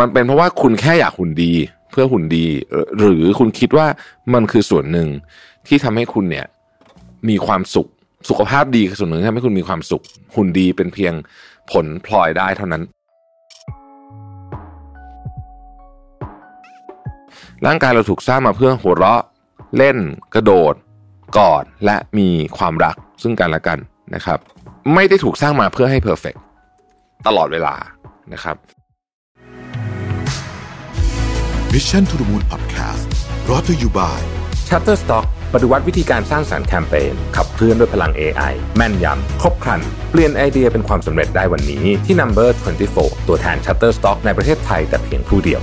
มันเป็นเพราะว่าคุณแค่อยากหุ่นดี เพื่อหุ่นดี หรือคุณคิดว่ามันคือส่วนหนึ่งที่ทำให้คุณเนี่ยมีความสุขสุขภาพดีคือส่วนหนึ่งที่ทำให้คุณมีความสุข หุ่นดีเป็นเพียงผลพลอยได้เท่านั้น ร่างกายเราถูกสร้างมาเพื่อหัวเราะ เล่น กระโดด กอด และมีความรักซึ่งกันและกันนะครับ ไม่ได้ถูกสร้างมาเพื่อให้เพอร์เฟกตลอดเวลานะครับ Mission to the Moon Podcast รอ t ธออยู่บ่าย Shutterstock ปฏิวัติวิธีการสร้างสารรค์แคมเปญขับเคลื่อนด้วยพลัง AI แม่นยำ ครบครัน เปลี่ยนไอเดียเป็นความสำเร็จได้วันนี้ ที่ Number 24 ตัวแทน Shutterstock ในประเทศไทยแต่เพียงผู้เดียว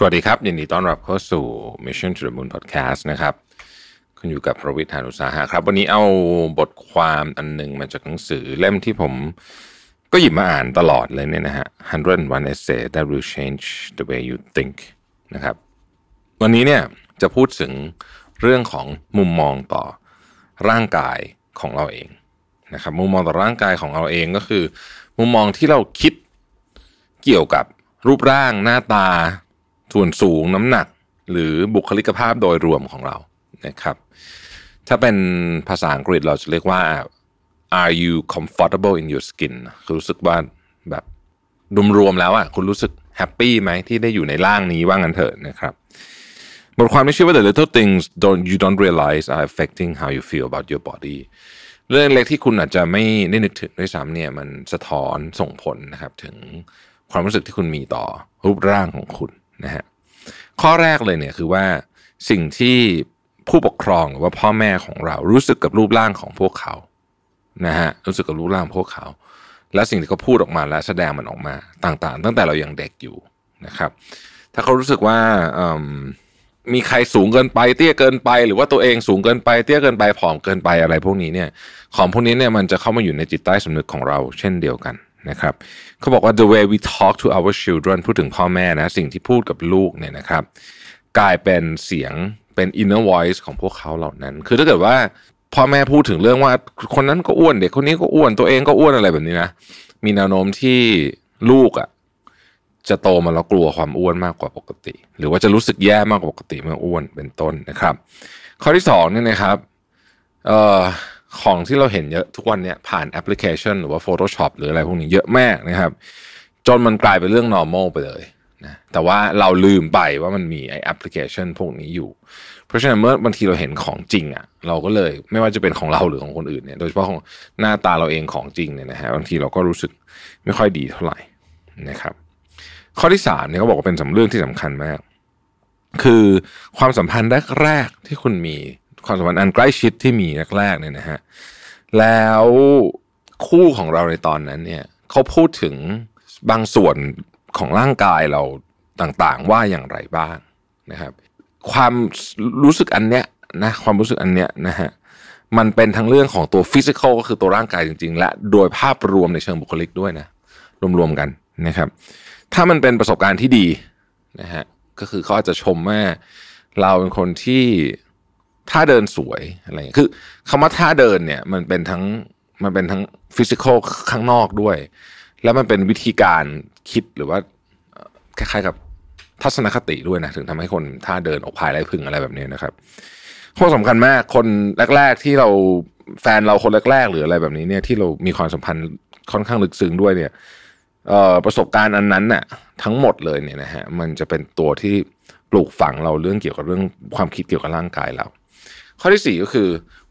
สวัสดีครับ ยินดีต้อนรับเข้าสู่ Mission to the Moon Podcast นะครับ คุณอยู่กับประวิทยานุสาหะครับ วันนี้เอาบทความอันหนึ่งมาจากหนังสือเล่มที่ผมก็หยิบมาอ่านตลอดเลยเนี่ยนะฮะ101 essay that will change the way you think นะครับ วันนี้เนี่ยจะพูดถึงเรื่องของมุมมองต่อร่างกายของเราเองนะครับ มุมมองต่อร่างกายของเราเองก็คือ มุมมองที่เราคิดเกี่ยวกับรูปร่างหน้าตา ส่วนสูงน้ำหนัก หรือบุคลิกภาพโดยรวมของเรา นะครับ ถ้าเป็นภาษาอังกฤษเราจะเรียกว่า are you comfortable in your skin คือรู้สึกว่าแบบรวมๆแล้วอะคุณรู้สึกแฮปปี้ไหมที่ได้อยู่ในร่างนี้ว่างั้นเถอะนะครับบทความนี้ชื่อว่า the little things don't you don't realize are affecting how you feel about your body เรื่องเล็กที่คุณอาจจะไม่ได้นึกถึงด้วยซ้ำเนี่ยมันสะท้อนส่งผลนะครับ ถึงความรู้สึกที่คุณมีต่อรูปร่างของคุณนะฮะข้อแรกเลยเนี่ยคือว่าสิ่งที่ ผู้ปกครองหรือว่าพ่อแม่ของเรา รู้สึกกับรูปร่างของพวกเขานะฮะรู้สึกกับรูปร่างพวกเขา และสิ่งที่เขาพูดออกมาและแสดงมันออกมาต่างๆ ตั้งแต่เรายังเด็กอยู่นะครับ ถ้าเขารู้สึกว่ามีใครสูงเกินไปเตี้ยเกินไป หรือว่าตัวเองสูงเกินไปเตี้ยเกินไปผอมเกินไปอะไรพวกนี้เนี่ยของพวกนี้เนี่ยมันจะเข้ามาอยู่ในจิตใต้สำนึกของเราเช่นเดียวกันนะครับเขาบอกว่า the way we talk to our children พูดถึงพ่อแม่นะสิ่งที่พูดกับลูกเนี่ยนะครับ กลายเป็นเสียง เป็น inner voice ของพวกเขาเหล่านั้น คือถ้าเกิดว่าพ่อแม่พูดถึงเรื่องว่าคนนั้นก็อ้วนเด็กคนนี้ก็อ้วนตัวเองก็อ้วนอะไรแบบนี้นะมีแนวโน้มที่ลูกอะ่ะจะโตมาแล้วกลัวความอ้วนมากกว่าปกติ หรือว่าจะรู้สึกแย่มากกว่าปกติเมื่ออ้วนเป็นต้นนะครับ ข้อที่สองเนี่ยนะครับเอ่อของที่เราเห็นเยอะทุกวันเนี่ยผ่านแอปพลิเคชัน หรือว่า Photoshop หรืออะไรพวกนี้เยอะมากนะครับ จนมันกลายเป็นเรื่อง normal ไปเลย แต่ว่าเราลืมไปว่ามันมีไอแอปพลิเคชันพวกนี้อยู่ เพราะฉะนั้นเมื่อบางทีเราเห็นของจริงอะ่ะ เราก็เลยไม่ว่าจะเป็นของเราหรือของคนอื่นเนี่ย โดยเฉพาะของหน้าตาเราเองของจริงเนี่ยนะฮะบางทีเราก็รู้สึกไม่ค่อยดีเท่าไหร่นะครับ ข้อที่สามเนี่ยเขาบอกว่าเป็นสำเรื่องที่สำคัญมาก คือความสัมพันธ์แรกๆที่คุณมีความสัมพันธ์อันใกล้ชิดที่มีแรกๆเนี่ยนะฮะแล้วคู่ของเราในตอนนั้นเนี่ยเขาพูดถึงบางส่วนของร่างกายเรา ต่างๆ ว่าอย่างไรบ้างนะครับ ความรู้สึกอันเนี้ยนะความรู้สึกอันเนี้ยนะฮะมันเป็นทั้งเรื่องของตัวฟิสิกอลก็คือตัวร่างกายจริง ๆ และโดยภาพรวมในเชิงบุคลิกด้วยนะรวมๆกันนะครับ ถ้ามันเป็นประสบการณ์ที่ดีนะฮะก็คือเขาอาจจะชมว่าเราเป็นคนที่ท่าเดินสวยอะไรอย่างคือคำว่าท่าเดินเนี่ยมันเป็นทั้งมันเป็นทั้งฟิสิกอลข้างนอกด้วย แล้วมันเป็นวิธีการคิดหรือว่าคล้ายๆกับ ทัศนคติด้วยนะถึงทำให้คนท่าเดินออกภายไรพึ่งอะไรแบบนี้นะครับข้อสำคัญมากคนแรก ๆ ที่เราแฟนเราคนแรกๆหรืออะไรแบบนี้เนี่ยที่เรามีความสัมพันธ์ค่อนข้างลึกซึ้งด้วยเนี่ยประสบการณ์อันนั้นน่ะทั้งหมดเลยเนี่ยนะฮะมันจะเป็นตัวที่ปลูกฝังเราเรื่องเกี่ยวกับเรื่องความคิดเกี่ยวกับร่างกายเรา ข้อที่สี่ก็คือ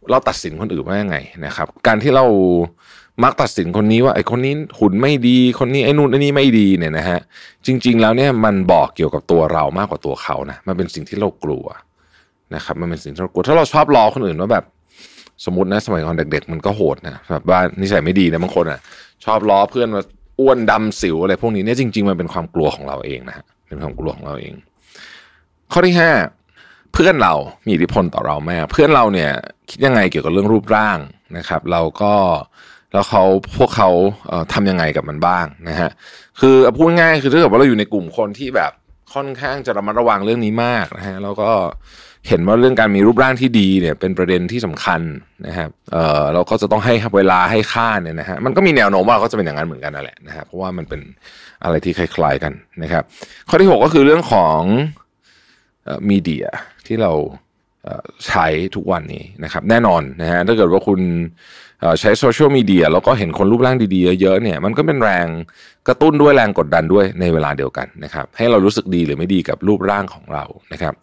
เราตัดสินคนอื่นว่ายังไงนะครับ การที่เรา มักตัดสินคนนี้ว่าไอ้คนนี้หุ่นไม่ดีคนนี้ไอ้นู่นไอ้นี่ไม่ดีเนี่ยนะฮะจริง ๆ แล้วเนี่ยมันบอกเกี่ยวกับตัวเรามากกว่าตัวเขานะมันเป็นสิ่งที่เรากลัวนะครับ มันเป็นสิ่งที่เรากลัวถ้าเราชอบล้อคนอื่นว่าแบบสมมตินะสมัยก่อนเด็ก ๆ มันก็โหดนะแบบว่านิสัยไม่ดีนะบางคนอะ ชอบล้อเพื่อนว่าอ้วนดำสิวอะไรพวกนี้เนี่ยจริง ๆ มันเป็นความกลัวของเราเองนะฮะเป็นความกลัวของเราเอง ข้อที่ห้าเพื่อนเรามีอิทธิพลต่อเราแม่เพื่อนเราเนี่ย คิดยังไงเกี่ยวกับเรื่องรูปร่างนะครับ เราก็ แล้วเขาพวกเขาเอ่อทำยังไงกับมันบ้างนะฮะคือพูดง่ายคือถ้าเกิดว่าเราอยู่ในกลุ่มคนที่แบบค่อนข้างจะระมัดระวังเรื่องนี้มากนะฮะแล้วก็เห็นว่าเรื่องการมีรูปร่างที่ดีเนี่ยเป็นประเด็นที่สำคัญนะครับเอ่อเราก็จะต้องให้เวลาให้ค่าเนี่ยนะฮะมันก็มีแนวโน้มว่าก็จะเป็นอย่างนั้นเหมือนกันนั่นแหละนะฮะเพราะว่ามันเป็นอะไรที่คล้ายๆกันนะครับ ข้อที่ 6 ก็คือเรื่องของมีเดียที่เราใช้ทุกวันนี้นะครับ แน่นอนนะฮะถ้าเกิดว่าคุณ ใช้โซเชียลมีเดียแล้วก็เห็นคนรูปร่างดีๆเยอะๆเนี่ยมันก็เป็นแรงกระตุ้นด้วยแรงกดดันด้วยในเวลาเดียวกันนะครับให้เรารู้สึกดีหรือไม่ดีกับรูปร่างของเรานะครับ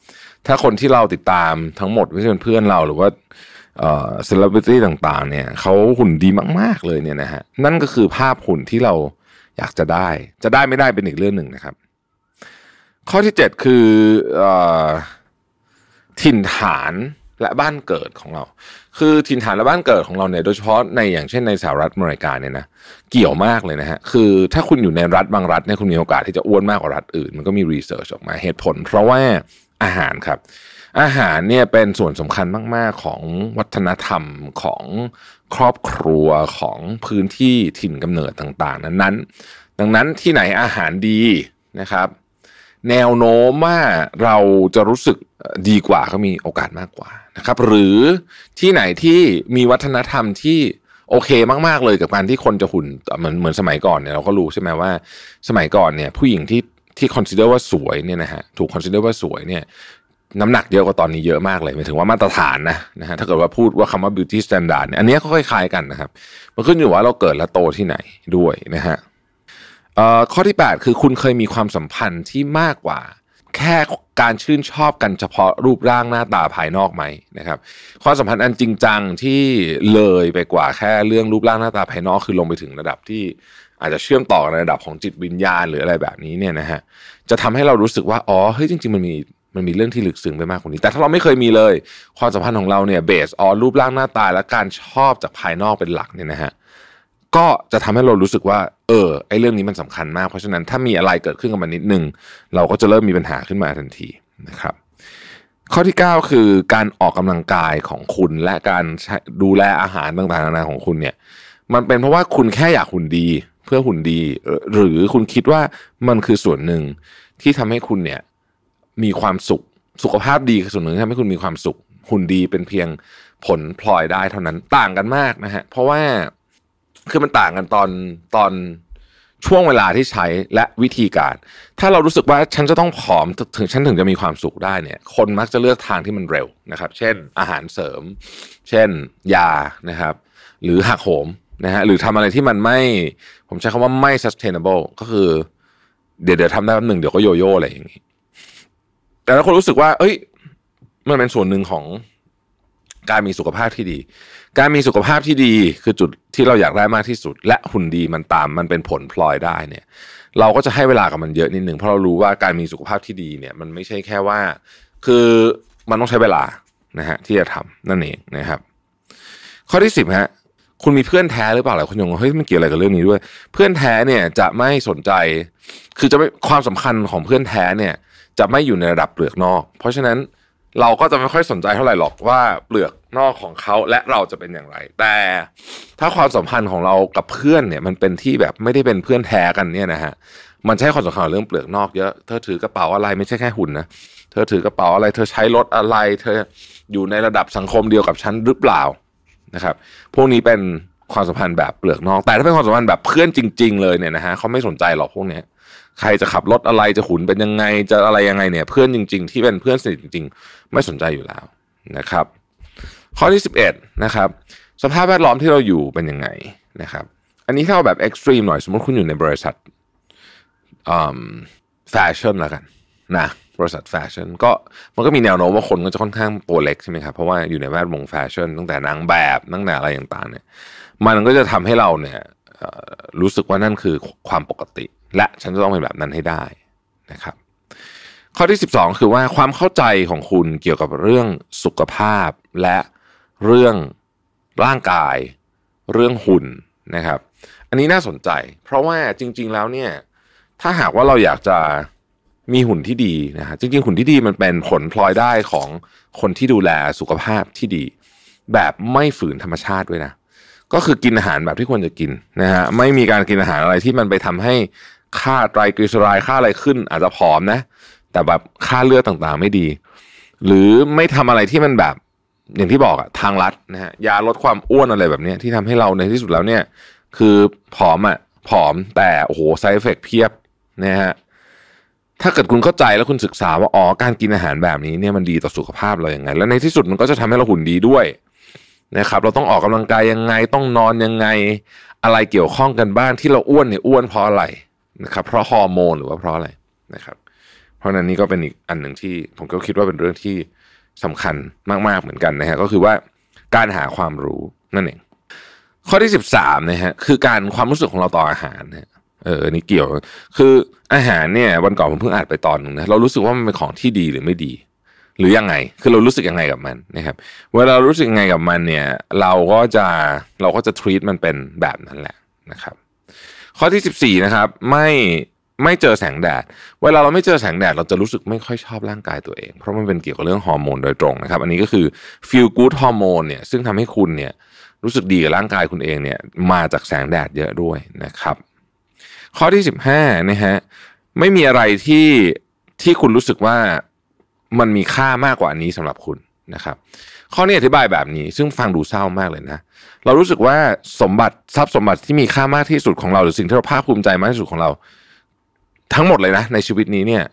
ถ้าคนที่เราติดตามทั้งหมดไม่ใช่เป็นเพื่อนเราหรือว่าเซเลบริตี้ต่างๆ เนี่ยเขาหุ่นดีมากๆเลยเนี่ยนะฮะนั่นก็คือภาพหุ่นที่เราอยากจะได้ จะได้ไม่ได้เป็นอีกเรื่องหนึ่งนะครับ ข้อที่ 7 คือถิ่นฐานและบ้านเกิดของเรา คือถิ่นฐานและบ้านเกิดของเราเนี่ยโดยเฉพาะในอย่างเช่นในสหรัฐอเมริกาเนี่ยนะเกี่ยวมากเลยนะฮะคือถ้าคุณอยู่ในรัฐบางรัฐเนี่ยคุณมีโอกาสที่จะอ้วนมากกว่ารัฐอื่น มันก็มี research ออกมาเหตุผล เพราะว่าอาหารครับ อาหารเนี่ยเป็นส่วนสำคัญมาก ๆ ของวัฒนธรรมของครอบครัวของพื้นที่ถิ่นกำเนิดต่าง ๆ นั้นๆดังนั้นที่ไหนอาหารดีนะครับ แนวโน้มว่าเราจะรู้สึกดีกว่าก็มีโอกาสมากกว่านะครับ หรือที่ไหนที่มีวัฒนธรรมที่โอเคมาก ๆ เลยกับการที่คนจะหุ่นเหมือนเหมือนสมัยก่อนเนี่ยเราก็รู้ใช่ไหมว่า สมัยก่อนเนี่ย ผู้หญิงที่ที่ consider ว่าสวยเนี่ยนะฮะถูก consider ว่าสวยเนี่ยน้ำหนักเยอะกว่าตอนนี้เยอะมากเลยหมายถึงว่ามาตรฐานนะนะฮะถ้าเกิดว่าพูดว่าคำว่า beauty standard เนี่ยอันนี้ก็คล้ายๆกันนะครับ มันขึ้นอยู่ว่าเราเกิดและโตที่ไหนด้วยนะฮะ ข้อที่ 8 คือคุณเคยมีความสัมพันธ์ที่มากกว่า แค่การชื่นชอบกันเฉพาะรูปร่างหน้าตาภายนอกไหมนะครับความสัมพันธ์อันจริงจังที่เลยไปกว่าแค่เรื่องรูปร่างหน้าตาภายนอกคือลงไปถึงระดับที่อาจจะเชื่อมต่อในระดับของจิตวิญญาณหรืออะไรแบบนี้เนี่ยนะฮะจะทำให้เรารู้สึกว่าอ๋อเฮ้ยจริง ๆ มันมีมันมีเรื่องที่ลึกซึ้งไปมากกว่านี้ แต่ถ้าเราไม่เคยมีเลย ความสัมพันธ์ของเราเนี่ยเบสออรูปร่างหน้าตาและการชอบจากภายนอกเป็นหลักเนี่ยนะฮะ ก็จะทำให้เรารู้สึกว่า เออไอ้เรื่องนี้มันสำคัญมาก เพราะฉะนั้นถ้ามีอะไรเกิดขึ้นกับมันนิดนึง เราก็จะเริ่มมีปัญหาขึ้นมาทันทีนะครับ ข้อที่ 9 คือการออกกำลังกายของคุณและการดูแลอาหารต่างๆนานาของคุณเนี่ย มันเป็นเพราะว่าคุณแค่อยากหุ่นดีเพื่อหุ่นดี หรือคุณคิดว่ามันคือส่วนหนึ่งที่ทำให้คุณเนี่ยมีความสุขสุขภาพดีคือส่วนหนึ่งที่ทำให้คุณมีความสุขหุ่นดีเป็นเพียงผลพลอยได้เท่านั้นต่างกันมากนะฮะเพราะว่า คือมันต่างกันตอนตอนช่วงเวลาที่ใช้และวิธีการ ถ้าเรารู้สึกว่าฉันจะต้องผอมถึงฉันถึงจะมีความสุขได้เนี่ย คนมักจะเลือกทางที่มันเร็วนะครับ เช่น อาหารเสริม เช่น ยานะครับ หรือหักโหมนะฮะหรือทำอะไรที่มันไม่ ผมใช้คำว่าไม่ sustainable ก็คือ เดี๋ยวเดี๋ยวทำได้แป๊บหนึ่งเดี๋ยวก็โยโย่อะไรอย่างนี้ แต่ถ้าคนรู้สึกว่า เอ้ยมันเป็นส่วนหนึ่งของการมีสุขภาพที่ดี การมีสุขภาพที่ดีคือจุดที่เราอยากได้มากที่สุด และหุ่นดีมันตามมันเป็นผลพลอยได้เนี่ย เราก็จะให้เวลากับมันเยอะนิดหนึ่งเพราะเรารู้ว่าการมีสุขภาพที่ดีเนี่ยมันไม่ใช่แค่ว่า คือมันต้องใช้เวลานะฮะที่จะทำนั่นเองนะครับ ข้อที่สิบฮะคุณมีเพื่อนแท้หรือเปล่าหลายคนยังงงเฮ้ยมันเกี่ยวอะไรกับเรื่องนี้ด้วย เพื่อนแท้เนี่ยจะไม่สนใจ คือจะไม่ความสำคัญของเพื่อนแท้เนี่ย จะไม่อยู่ในระดับเปลือกนอก เพราะฉะนั้น เราก็จะไม่ค่อยสนใจเท่าไหร่หรอกว่าเปลือกนอกของเขาและเราจะเป็นอย่างไร แต่ถ้าความสัมพันธ์ของเรากับเพื่อนเนี่ย มันเป็นที่แบบไม่ได้เป็นเพื่อนแท้กันเนี่ยนะฮะมันใช้ความสำคัญเรื่องเปลือกนอกเยอะเธอถือกระเป๋าอะไรไม่ใช่แค่หุ่นนะเธอถือกระเป๋าอะไร เธอใช้รถอะไร เธออยู่ในระดับสังคมเดียวกับฉันหรือเปล่านะครับ พวกนี้เป็นความสัมพันธ์แบบเปลือกนอก แต่ถ้าเป็นความสัมพันธ์แบบเพื่อนจริง ๆ เลยเนี่ยนะฮะเขาไม่สนใจหรอกพวกนี้ ใครจะขับรถอะไรจะขุนเป็นยังไงจะอะไรยังไงเนี่ยเพื่อนจริง ๆ ที่เป็นเพื่อนสนิทจริง ๆ ไม่สนใจอยู่แล้วนะครับ ข้อที่สิบเอ็ดนะครับ สภาพแวดล้อมที่เราอยู่เป็นยังไงนะครับ อันนี้ถ้าแบบ extreme หน่อยสมมติคุณอยู่ในบริษัทแฟชั่นแล้วกันนะบริษัทแฟชั่นก็มันก็มีแนวโน้มว่าคนก็จะค่อนข้างตัวเล็กใช่ไหมครับเพราะว่าอยู่ในแวดวงแฟชั่นตั้งแต่นางแบบตั้งแต่อะไรต่างๆเนี่ยมันก็จะทำให้เราเนี่ยรู้สึกว่านั่นคือความปกติ และฉันจะต้องเป็นแบบนั้นให้ได้นะครับ ข้อที่ 12 คือว่าความเข้าใจของคุณเกี่ยวกับเรื่องสุขภาพและเรื่องร่างกาย เรื่องหุ่นนะครับ อันนี้น่าสนใจ เพราะว่าจริง ๆแล้วเนี่ยถ้าหากว่าเราอยากจะมีหุ่นที่ดีนะฮะจริงๆหุ่นที่ดีมันเป็นผลพลอยได้ของคนที่ดูแลสุขภาพที่ดี แบบไม่ฝืนธรรมชาติด้วยนะก็คือกินอาหารแบบที่ควรจะกินนะฮะไม่มีการกินอาหารอะไรที่มันไปทำให้ ค่าไตรกลีเซอไรด์ค่าอะไรขึ้น อาจจะผอมนะ แต่แบบค่าเลือดต่างๆไม่ดี หรือไม่ทำอะไรที่มันแบบอย่างที่บอกอะทางลัดนะฮะยาลดความอ้วนอะไรแบบนี้ที่ทำให้เราในที่สุดแล้วเนี่ย คือผอมอะผอมแต่โอ้โห side effect เพียบนะฮะถ้าเกิดคุณเข้าใจแล้วคุณศึกษาว่าอ๋อการกินอาหารแบบนี้เนี่ยมันดีต่อสุขภาพเราอย่างไง แล้วในที่สุดมันก็จะทำให้เราหุ่นดีด้วยนะครับ เราต้องออกกำลังกายยังไงต้องนอนยังไง อะไรเกี่ยวข้องกันบ้างที่เราอ้วนเนี่ยอ้วนเพราะอะไร นะครับเพราะฮอร์โมนหรือว่าเพราะอะไรนะครับ เพราะนั้นนี่ก็เป็นอีกอันหนึ่งที่ผมก็คิดว่าเป็นเรื่องที่สำคัญมากๆเหมือนกันนะฮะก็คือว่าการหาความรู้นั่นเองข้อที่สิบสามนะฮะคือการความรู้สึกของเราต่ออาหารนะเออนี่เกี่ยว คืออาหารเนี่ยวันก่อนผมเพิ่งอ่านไปตอนหนึ่งนะเรารู้สึกว่ามันเป็นของที่ดีหรือไม่ดี หรือยังไง คือเรารู้สึกยังไงกับมันนะครับเวลาเรารู้สึกยังไงกับมันเนี่ย เราก็จะเราก็จะ treat มันเป็นแบบนั้นแหละนะครับ ข้อที่สิบสี่นะครับ ไม่ไม่เจอแสงแดด เวลาเราไม่เจอแสงแดดเราจะรู้สึกไม่ค่อยชอบร่างกายตัวเอง เพราะมันเป็นเกี่ยวกับเรื่องฮอร์โมนโดยตรงนะครับ อันนี้ก็คือ feel good ฮอร์โมนเนี่ยซึ่งทำให้คุณเนี่ยรู้สึกดีกับร่างกายคุณเองเนี่ยมาจากแสงแดดเยอะด้วยนะครับ ข้อที่สิบห้านะฮะไม่มีอะไรที่ที่คุณรู้สึกว่ามันมีค่ามากกว่านี้สำหรับคุณ นะครับข้อนี้อธิบายแบบนี้ ซึ่งฟังดูเศร้ามากเลยนะ เรารู้สึกว่าสมบัติทรัพย์สมบัติที่มีค่ามากที่สุดของเรา หรือสิ่งที่เราภาคภูมิใจมากที่สุดของเรา ทั้งหมดเลยนะในชีวิตนี้เนี่ย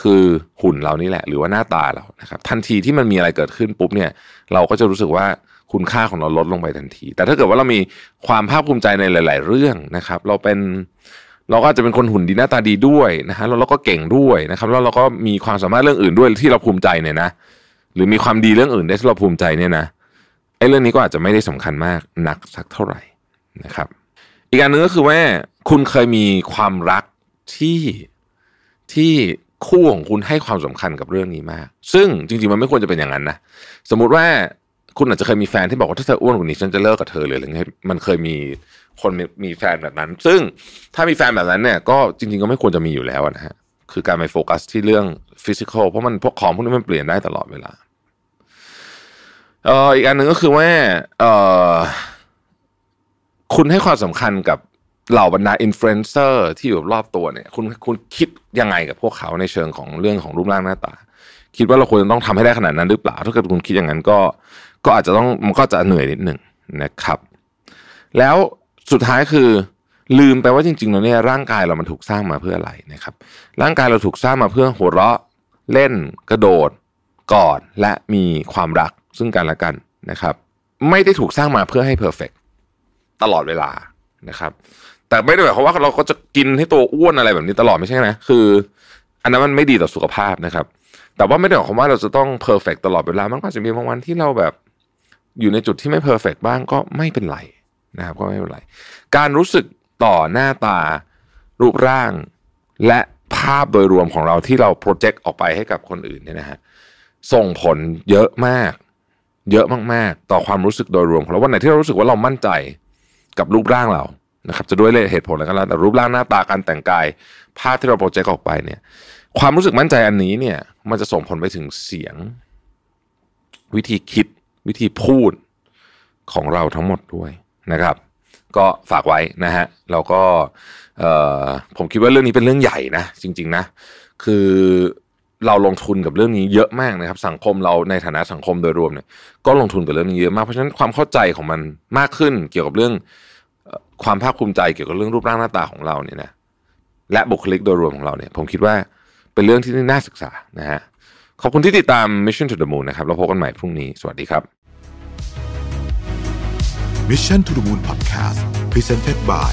คือหุ่นเรานี่แหละ หรือว่าหน้าตาเรานะครับทันทีที่มันมีอะไรเกิดขึ้นปุ๊บเนี่ย เราก็จะรู้สึกว่าคุณค่าของเราลดลงไปทันที แต่ถ้าเกิดว่าเรามีความภาคภูมิใจในหลาย ๆ เรื่องนะครับ เราเป็นเราก็จะเป็นคนหุ่นดีหน้าตาดีด้วยนะฮะแล้วเราก็เก่งด้วยนะครับ แล้วเราก็มีความสามารถเรื่องอื่นด้วยที่เราภูมิใจเนี่ยนะ หรือมีความดีเรื่องอื่นได้ที่เราภูมิใจเนี่ยนะไอ้เรื่องนี้ก็อาจจะไม่ได้สำคัญมากนักสักเท่าไหร่นะครับ อีกอันหนึ่งก็คือว่าคุณเคยมีความรักที่ที่คู่ของคุณให้ความสำคัญกับเรื่องนี้มาก ซึ่งจริงๆมันไม่ควรจะเป็นอย่างนั้นนะสมมุติว่าคุณอาจจะเคยมีแฟนที่บอกว่าถ้าเธออ้วนกว่านี้ฉันจะเลิกกับเธอเลยอะไรเงี้ยมันเคยมีคนมีมีแฟนแบบนั้น ซึ่งถ้ามีแฟนแบบนั้นเนี่ยก็จริง ๆ ก็ไม่ควรจะมีอยู่แล้วนะฮะคือการไปโฟกัสที่เรื่อง physical เพราะมันพวกของพวกนี้มันเปลี่ยนได้ตลอดเวลา เอ่ออีกอันหนึ่งก็คือว่าเอ่อคุณให้ความสำคัญกับเหล่าบรรดาอินฟลูเอนเซอร์ที่อยู่รอบตัวเนี่ย คุณคุณคิดยังไงกับพวกเขาในเชิงของเรื่องของรูปร่างหน้าตา คิดว่าเราควรจะต้องทำให้ได้ขนาดนั้นหรือเปล่า ถ้าเกิดคุณคิดอย่างนั้นก็ ก็อาจจะต้องมันก็จะเหนื่อยนิดหนึ่งนะครับ แล้วสุดท้ายคือลืมไปว่าจริงๆแล้วเนี่ยร่างกายเรามันถูกสร้างมาเพื่ออะไรนะครับ ร่างกายเราถูกสร้างมาเพื่อหัวเราะเล่นกระโดดกอดและมีความรัก ซึ่งกันและกันนะครับ ไม่ได้ถูกสร้างมาเพื่อให้เพอร์เฟกตลอดเวลานะครับ แต่ไม่ได้หมายความว่าเราก็จะกินให้ตัวอ้วนอะไรแบบนี้ตลอดไม่ใช่นะคือ อันนั้นมันไม่ดีต่อสุขภาพนะครับ แต่ว่าไม่ได้หมายความว่าเราจะต้องเพอร์เฟกตลอดเวลามันก็จะมีบางวันที่เราแบบอยู่ในจุดที่ไม่ perfect บ้างก็ไม่เป็นไรนะครับ ก็ไม่เป็นไร การรู้สึกต่อหน้าตารูปร่างและภาพโดยรวมของเราที่เรา project ออกไปให้กับคนอื่นเนี่ยนะฮะส่งผลเยอะมาก เยอะมากๆ ต่อความรู้สึกโดยรวมของเราวันไหนที่เรารู้สึกว่าเรามั่นใจกับรูปร่างเรานะครับจะด้วยเหตุผลอะไรก็แล้วแต่รูปร่างหน้าตาการแต่งกายภาพที่เรา project ออกไปเนี่ย ความรู้สึกมั่นใจอันนี้เนี่ย มันจะส่งผลไปถึงเสียง วิธีคิดวิธีพูดของเราทั้งหมดด้วยนะครับ ก็ฝากไว้นะฮะแล้วก็ผมคิดว่าเรื่องนี้เป็นเรื่องใหญ่นะ จริง ๆ นะ คือ เราลงทุนกับเรื่องนี้เยอะมากนะครับ สังคมเราในฐานะสังคมโดยรวมเนี่ยก็ลงทุนกับเรื่องนี้เยอะมากเพราะฉะนั้นความเข้าใจของมันมากขึ้นเกี่ยวกับเรื่องความภาคภูมิใจเกี่ยวกับเรื่องรูปร่างหน้าตาของเราเนี่ยนะและบุคลิกโดยรวมของเราเนี่ย ผมคิดว่าเป็นเรื่องที่น่าศึกษานะฮะขอบคุณที่ติดตาม Mission to the Moon นะครับเราพบกันใหม่พรุ่งนี้ สวัสดีครับ Mission to the Moon Podcast Presented by